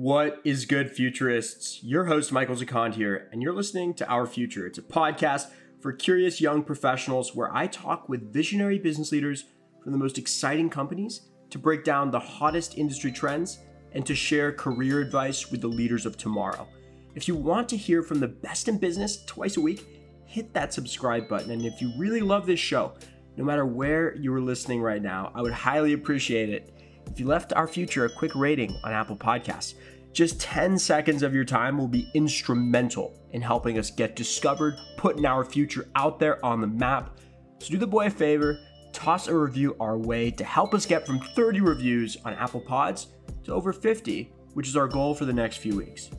What is good, futurists? Your host, Michael Zakand here, and you're listening to Our Future. It's a podcast for curious young professionals where I talk with visionary business leaders from the most exciting companies to break down the hottest industry trends and to share career advice with the leaders of tomorrow. If you want to hear from the best in business twice a week, hit that subscribe button. And if you really love this show, no matter where you are listening right now, I would highly appreciate it if you left our future a quick rating on Apple Podcasts. Just 10 seconds of your time will be instrumental in helping us get discovered, putting our future out there on the map. So do the boy a favor, toss a review our way to help us get from 30 reviews on Apple Pods to over 50, which is our goal for the next few weeks.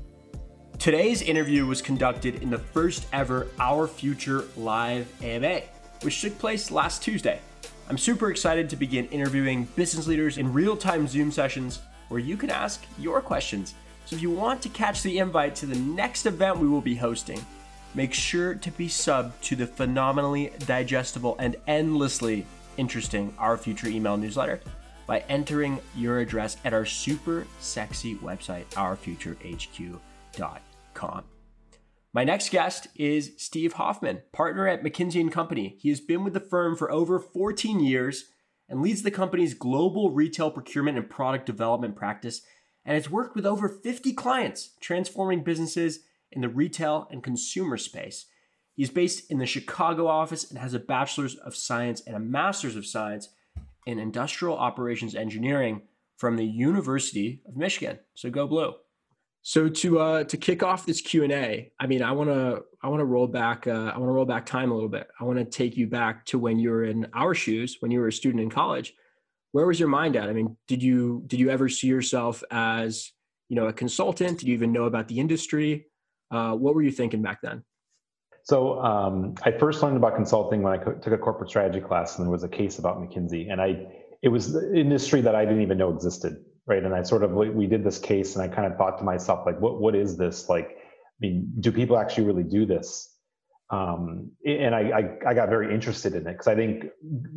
Today's interview was conducted in the first ever Our Future Live AMA, which took place last Tuesday. I'm super excited to begin interviewing business leaders in real time Zoom sessions where you can ask your questions. So if you want to catch the invite to the next event we will be hosting, make sure to be sub to the phenomenally digestible and endlessly interesting Our Future email newsletter by entering your address at our super sexy website, ourfuturehq.com. My next guest is Steve Hoffman, partner at McKinsey & Company. He has been with the firm for over 14 years and leads the company's global retail procurement and product development practice and has worked with over 50 clients transforming businesses in the retail and consumer space. He's based in the Chicago office and has a bachelor's of science and a master's of science in industrial operations engineering from the University of Michigan. So go blue. So to uh, to kick off this Q and A, I mean, I want to I want to roll back uh, I want to roll back time a little bit. I want to take you back to when you were in our shoes, when you were a student in college. Where was your mind at? I mean, did you did you ever see yourself as you know a consultant? Did you even know about the industry? Uh, what were you thinking back then? So um, I first learned about consulting when I took a corporate strategy class, and there was a case about McKinsey, and I it was the industry that I didn't even know existed right and i sort of we did this case and i kind of thought to myself like what what is this like i mean do people actually really do this um, and I, I, I got very interested in it because I think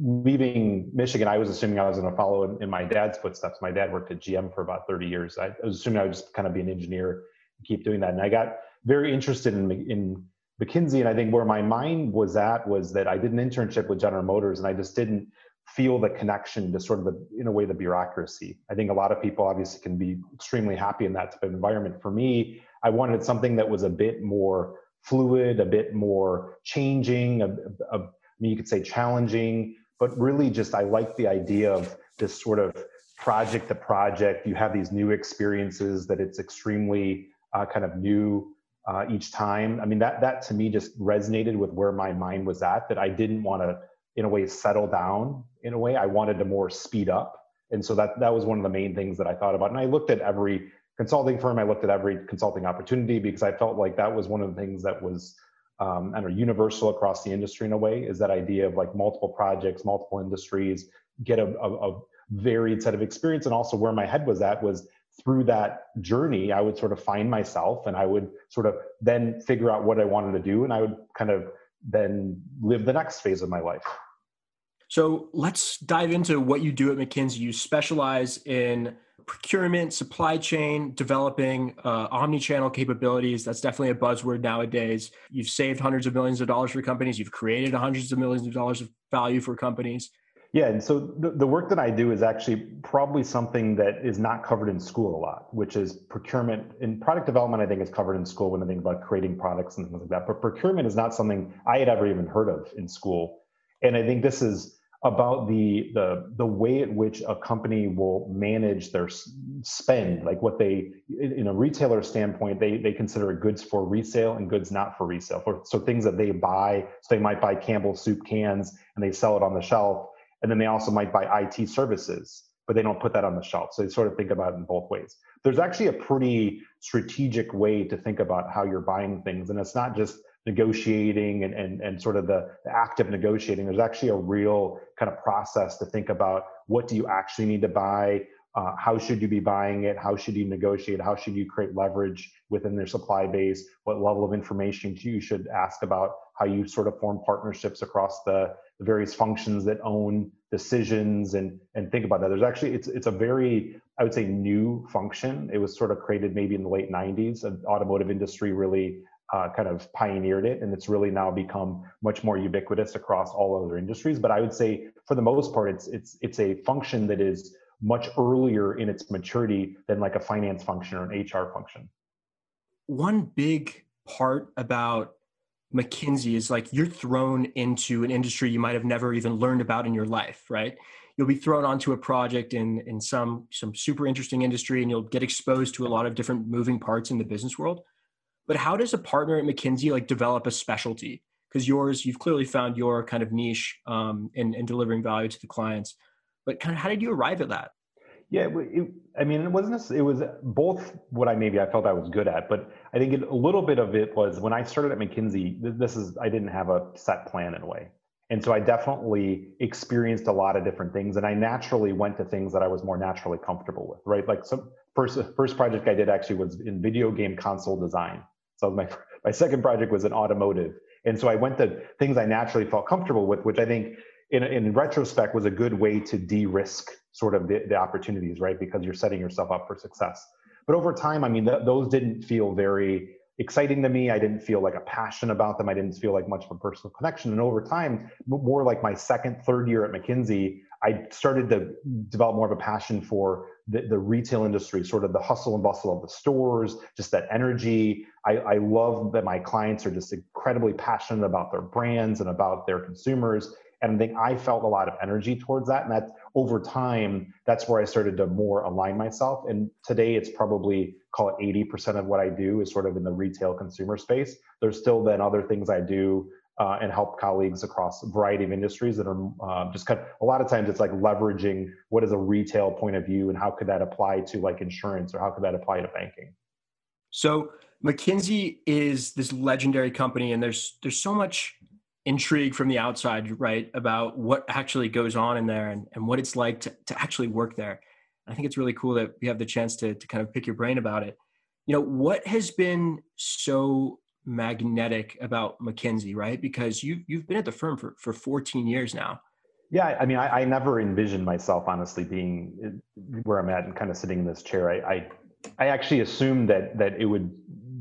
leaving Michigan, I was assuming I was going to follow in, in, my dad's footsteps. My dad worked at GM for about 30 years. I, was assuming I would just kind of be an engineer, and keep doing that. And I got very interested in in McKinsey, and I think where my mind was at was that I did an internship with General Motors, and I just didn't feel the connection to sort of the in a way the bureaucracy. I think a lot of people obviously can be extremely happy in that type of environment. For me i wanted something that was a bit more fluid a bit more changing a, a, I mean, you could say challenging but really just i like the idea of this sort of project to project. You have these new experiences that it's extremely uh, kind of new uh, each time. I mean that that to me just resonated with where my mind was at that i didn't want to in a way settle down in a way i wanted to more speed up and so that that was one of the main things that i thought about and i looked at every consulting firm i looked at every consulting opportunity because i felt like that was one of the things that was um, don't know, universal across the industry in a way is that idea of like multiple projects, multiple industries, get a, a, a varied set of experience. And also where my head was at was through that journey, I would sort of find myself and I would sort of then figure out what I wanted to do. And I would kind of then live the next phase of my life. So let's dive into what you do at McKinsey. You specialize in procurement, supply chain, developing uh, omni-channel capabilities. That's definitely a buzzword nowadays. You've saved hundreds of millions of dollars for companies. You've created hundreds of millions of dollars of value for companies. Yeah, and so the, the work that I do is actually probably something that is not covered in school a lot, which is procurement. And product development, I think, is covered in school when I think about creating products and things like that. But procurement is not something I had ever even heard of in school. And I think this is about the the the way at which a company will manage their spend like what they in a retailer standpoint they they consider goods for resale and goods not for resale so things that they buy so they might buy campbell soup cans and they sell it on the shelf and then they also might buy IT services, but they don't put that on the shelf. So they sort of think about it in both ways. There's actually a pretty strategic way to think about how you're buying things. And it's not just negotiating and, and, and sort of the, the act of negotiating. There's actually a real kind of process to think about what do you actually need to buy? Uh, how should you be buying it? How should you negotiate? How should you create leverage within their supply base? What level of information you should ask about how you sort of form partnerships across the, the various functions that own decisions and and think about that. There's actually it's it's a very I would say new function. It was sort of created maybe in the late 90s. The automotive industry really uh, kind of pioneered it, and it's really now become much more ubiquitous across all other industries. But I would say, for the most part, it's it's it's a function that is much earlier in its maturity than like a finance function or an HR function. One big part about McKinsey is like you're thrown into an industry you might have never even learned about in your life, right? You'll be thrown onto a project in in some some super interesting industry and you'll get exposed to a lot of different moving parts in the business world but how does a partner at McKinsey like develop a specialty? Because yours, you've clearly found your kind of niche um, in, in delivering value to the clients. But kind of how did you arrive at that? Yeah, it, I mean, it wasn't. It was both what I maybe I felt I was good at, but I think it, a little bit of it was when I started at McKinsey. This is I didn't have a set plan in a way, and so I definitely experienced a lot of different things, and I naturally went to things that I was more naturally comfortable with. Right, like some first first project I did actually was in video game console design, so my my second project was in automotive, and so I went to things I naturally felt comfortable with, which I think in in retrospect was a good way to de-risk sort of the, the opportunities, right? Because you're setting yourself up for success. But over time, I mean, th- those didn't feel very exciting to me. I didn't feel like a passion about them. I didn't feel like much of a personal connection. And over time, more like my second, third year at McKinsey, I started to develop more of a passion for the, the retail industry, sort of the hustle and bustle of the stores, just that energy. I, I love that my clients are just incredibly passionate about their brands and about their consumers. And I think I felt a lot of energy towards that. And that over time, that's where I started to more align myself. And today it's probably call it 80% of what I do is sort of in the retail consumer space. There's still then other things I do uh, and help colleagues across a variety of industries that are uh, just kind of a lot of times it's like leveraging what is a retail point of view and how could that apply to like insurance or how could that apply to banking. So mckinsey is this legendary company and there's there's so much intrigue from the outside right about what actually goes on in there and, and what it's like to, to actually work there. I think it's really cool that we have the chance to, to kind of pick your brain about it. You know what has been so magnetic about McKinsey, right? Because you you've been at the firm for for 14 years now. Yeah, I mean, I, I never envisioned myself honestly being uh, where I'm at and kind of sitting in this chair. I, I I actually assumed that that it would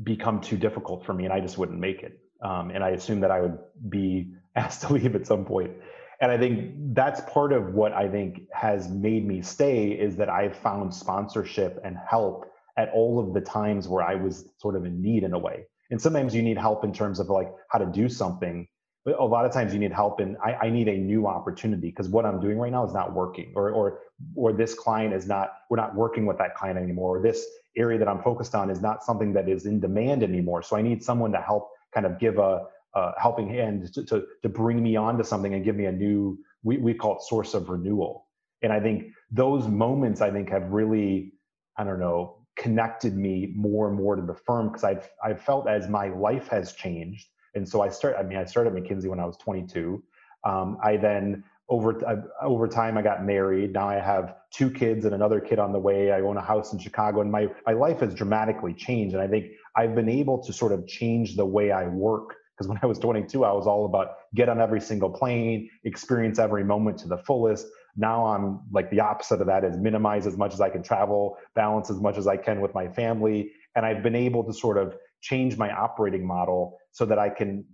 become too difficult for me, and I just wouldn't make it. Um, and I assumed that I would be asked to leave at some point. And I think that's part of what I think has made me stay is that I've found sponsorship and help at all of the times where I was sort of in need in a way and sometimes you need help in terms of like how to do something but a lot of times you need help and I, I need a new opportunity because what i'm doing right now is not working or or or this client is not we're not working with that client anymore or this area that i'm focused on is not something that is in demand anymore. So i need someone to help kind of give a, a helping hand to, to, to bring me onto something and give me a new we, we call it source of renewal. And i think those moments i think have really i don't know connected me more and more to the firm because I've I've felt as my life has changed, and so I start. I mean, I started McKinsey when I was 22. Um, I then over uh, over time I got married. Now I have two kids and another kid on the way. I own a house in Chicago, and my my life has dramatically changed. And I think I've been able to sort of change the way I work because when I was 22, I was all about get on every single plane, experience every moment to the fullest. Now I'm like the opposite of that is minimize as much as I can travel, balance as much as I can with my family. And I've been able to sort of change my operating model so that I can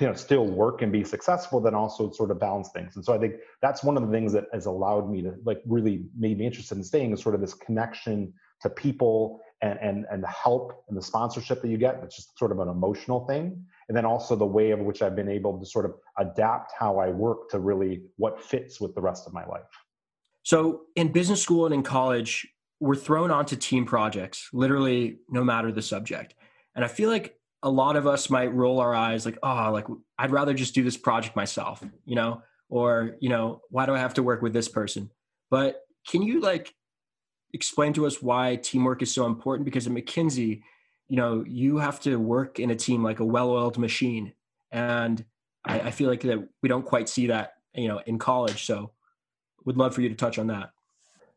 you know still work and be successful then also sort of balance things and so i think that's one of the things that has allowed me to like really made me interested in staying is sort of this connection to people and and and the help and the sponsorship that you get it's just sort of an emotional thing and then also the way of which I've been able to sort of adapt how I work to really what fits with the rest of my life. So in business school and in college, we're thrown onto team projects, literally no matter the subject. And I feel like a lot of us might roll our eyes like, oh, like I'd rather just do this project myself, you know, or, you know, why do I have to work with this person? But can you like explain to us why teamwork is so important? Because at McKinsey, you know you have to work in a team like a well-oiled machine and I, I, feel like that we don't quite see that you know in college so would love for you to touch on that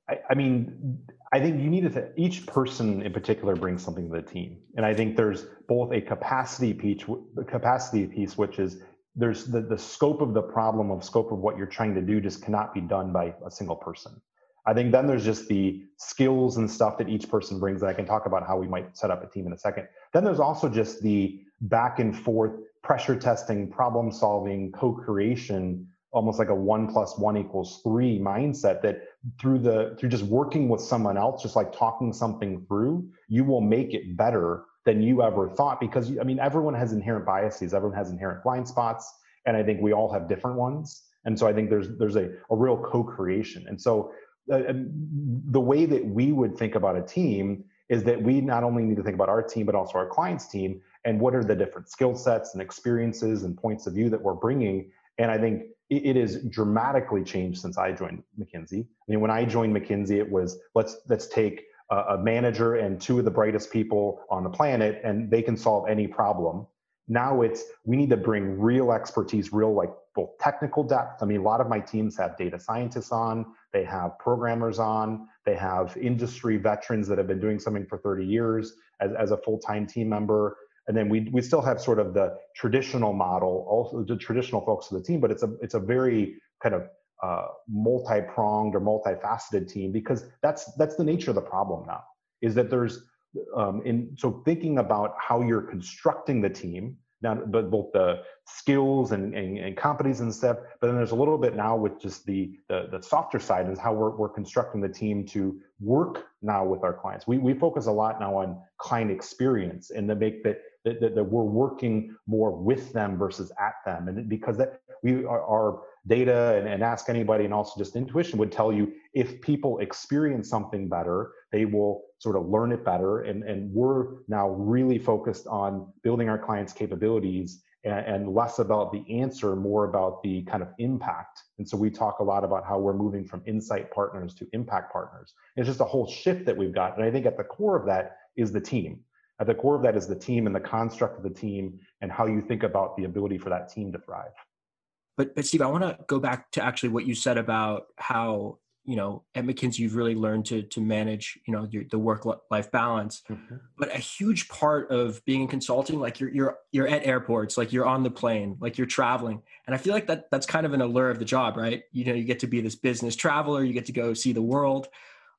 I, I mean, I think you need to, each person in particular brings something to the team. And I think there's both a capacity piece, capacity piece, which is there's the, the scope of the problem of scope of what you're trying to do just cannot be done by a single person. I think then there's just the skills and stuff that each person brings. that I can talk about how we might set up a team in a second. Then there's also just the back and forth pressure testing, problem solving, co-creation, almost like a one plus one equals three mindset that through the through just working with someone else, just like talking something through, you will make it better than you ever thought. Because I mean, everyone has inherent biases, everyone has inherent blind spots, and I think we all have different ones. And so I think there's there's a, a real co-creation. And so uh, the way that we would think about a team is that we not only need to think about our team but also our clients team and what are the different skill sets and experiences and points of view that we're bringing. And i think it is dramatically changed since i joined mckinsey. I mean when i joined mckinsey it was let's let's take a manager and two of the brightest people on the planet and they can solve any problem now it's we need to bring real expertise real like both technical depth. I mean a lot of my teams have data scientists on they have programmers on they have industry veterans that have been doing something for 30 years as, as a full-time team member. And then we, we still have sort of the traditional model also the traditional folks of the team but it's a it's a very kind of uh, multi-pronged or multifaceted team because that's that's the nature of the problem now is that there's um, in so thinking about how you're constructing the team now but both the skills and, and, and and stuff but then there's a little bit now with just the the, the softer side is how we're, we're constructing the team to work now with our clients. We, we focus a lot now on client experience and to make that that, that, that we're working more with them versus at them. And because that we are, our data and, and ask anybody and also just intuition would tell you if people experience something better they will sort of learn it better. And, and we're now really focused on building our clients capabilities and, and less about the answer more about the kind of impact. And so we talk a lot about how we're moving from insight partners to impact partners. It's just a whole shift that we've got. And i think at the core of that is the team. At the core of that is the team and the construct of the team and how you think about the ability for that team to thrive. But but Steve, I want to go back to actually what you said about how you know at McKinsey you've really learned to to manage you know your, the work life balance. Mm-hmm. But a huge part of being in consulting, like you're you're you're at airports, like you're on the plane, like you're traveling, and I feel like that that's kind of an allure of the job, right? You know, you get to be this business traveler, you get to go see the world.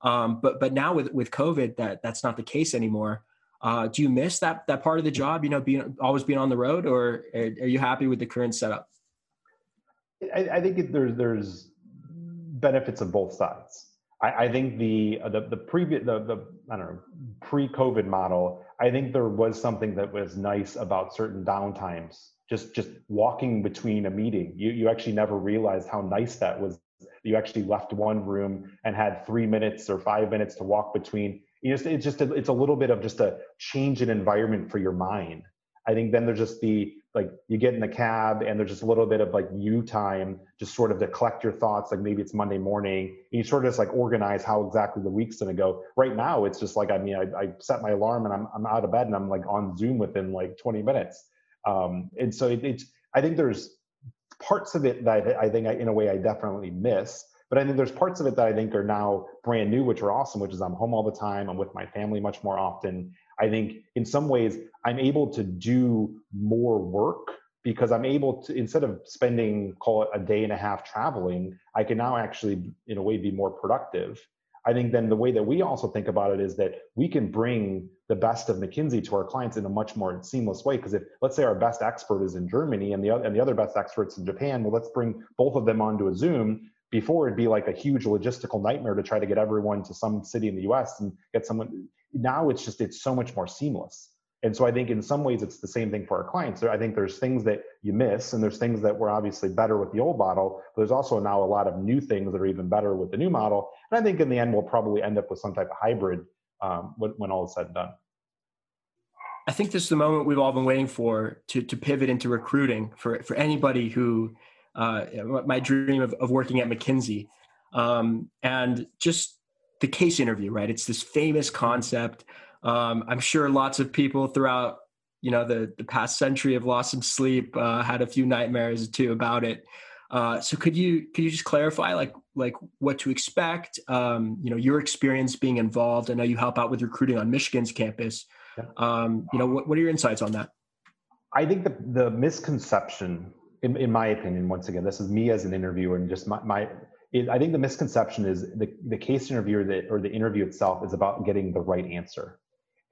Um, but but now with with COVID, that that's not the case anymore. Uh, do you miss that that part of the job? You know, being always being on the road, or are, are you happy with the current setup? I, I think there's there's benefits of both sides. I, I think the uh, the the previous the, the I don't know pre-COVID model. I think there was something that was nice about certain downtimes. Just just walking between a meeting, you you actually never realized how nice that was. You actually left one room and had three minutes or five minutes to walk between you know, it's just a, it's a little bit of just a change in environment for your mind. I think then there's just the like you get in the cab and there's just a little bit of like you time just sort of to collect your thoughts like maybe it's monday morning and you sort of just like organize how exactly the week's going to go. Right now it's just like i mean I, I, set my alarm and I'm, I'm out of bed and i'm like on zoom within like 20 minutes. Um, and so it, it's i think there's parts of it that i think I, in a way i definitely miss but I think there's parts of it that I think are now brand new, which are awesome, which is I'm home all the time. I'm with my family much more often. I think in some ways I'm able to do more work because I'm able to, instead of spending, call it a day and a half traveling, I can now actually, in a way, be more productive. I think then the way that we also think about it is that we can bring the best of McKinsey to our clients in a much more seamless way. Because if let's say our best expert is in Germany and the and the other best experts in Japan, well, let's bring both of them onto a Zoom before it'd be like a huge logistical nightmare to try to get everyone to some city in the US and get someone now it's just it's so much more seamless. And so i think in some ways it's the same thing for our clients. I think there's things that you miss and there's things that were obviously better with the old model but there's also now a lot of new things that are even better with the new model. And i think in the end we'll probably end up with some type of hybrid um, when, when all is said and done. I think this is the moment we've all been waiting for to to pivot into recruiting for for anybody who uh, my dream of, of working at McKinsey. Um, and just the case interview, right? It's this famous concept. Um, I'm sure lots of people throughout, you know, the, the past century have lost some sleep, uh, had a few nightmares too about it. Uh, so could you could you just clarify like like what to expect? Um, you know, your experience being involved. I know you help out with recruiting on Michigan's campus. Um, you know, what, what are your insights on that? I think the the misconception, in, in my opinion, once again, this is me as an interviewer and just my, my it, I think the misconception is the, the case interviewer that or the interview itself is about getting the right answer.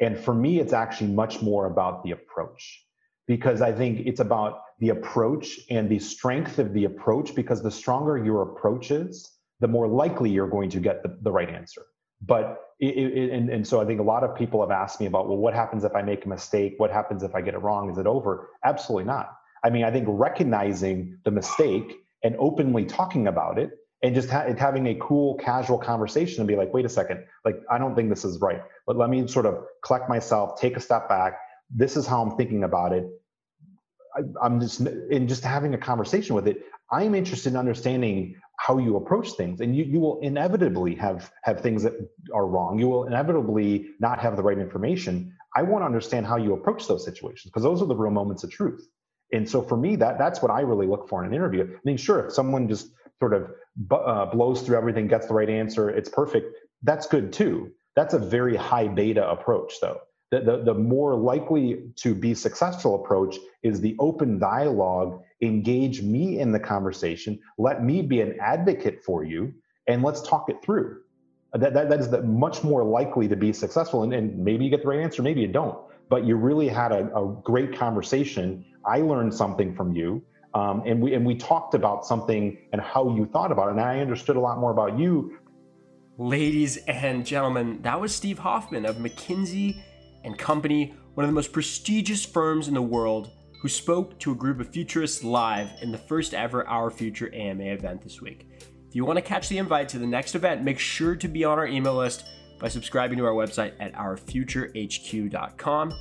And for me, it's actually much more about the approach because I think it's about the approach and the strength of the approach because the stronger your approach is, the more likely you're going to get the, the right answer. But it, it, and, and so I think a lot of people have asked me about, well, what happens if I make a mistake? What happens if I get it wrong? Is it over? Absolutely not. I mean, I think recognizing the mistake and openly talking about it and just ha- having a cool, casual conversation and be like, wait a second, like, I don't think this is right. But let me sort of collect myself, take a step back. This is how I'm thinking about it. I, am just in just having a conversation with it. I'm interested in understanding how you approach things, and you you will inevitably have have things that are wrong. You will inevitably not have the right information. I want to understand how you approach those situations because those are the real moments of truth. And so for me, that that's what I really look for in an interview. I mean, sure, if someone just sort of uh, blows through everything, gets the right answer, it's perfect. That's good too. That's a very high beta approach, though. The, the, the more likely to be successful approach is the open dialogue, engage me in the conversation, let me be an advocate for you, and let's talk it through. That, that, that is the, much more likely to be successful. And, and maybe you get the right answer, maybe you don't. But you really had a, a great conversation. I learned something from you um, and we and we talked about something and how you thought about it, and I understood a lot more about you. Ladies and gentlemen, that was Steve Hoffman of McKinsey and Company, one of the most prestigious firms in the world, who spoke to a group of futurists live in the first ever Our Future AMA event this week. If you want to catch the invite to the next event, make sure to be on our email list by subscribing to our website at ourfuturehq.com.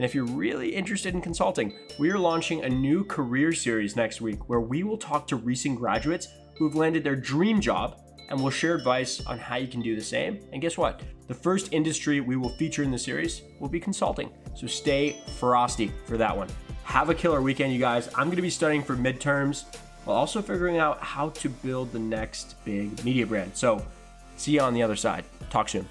And if you're really interested in consulting, we are launching a new career series next week where we will talk to recent graduates who've landed their dream job and we'll share advice on how you can do the same. And guess what? The first industry we will feature in the series will be consulting. So stay frosty for that one. Have a killer weekend, you guys. I'm going to be studying for midterms while also figuring out how to build the next big media brand. So see you on the other side. Talk soon.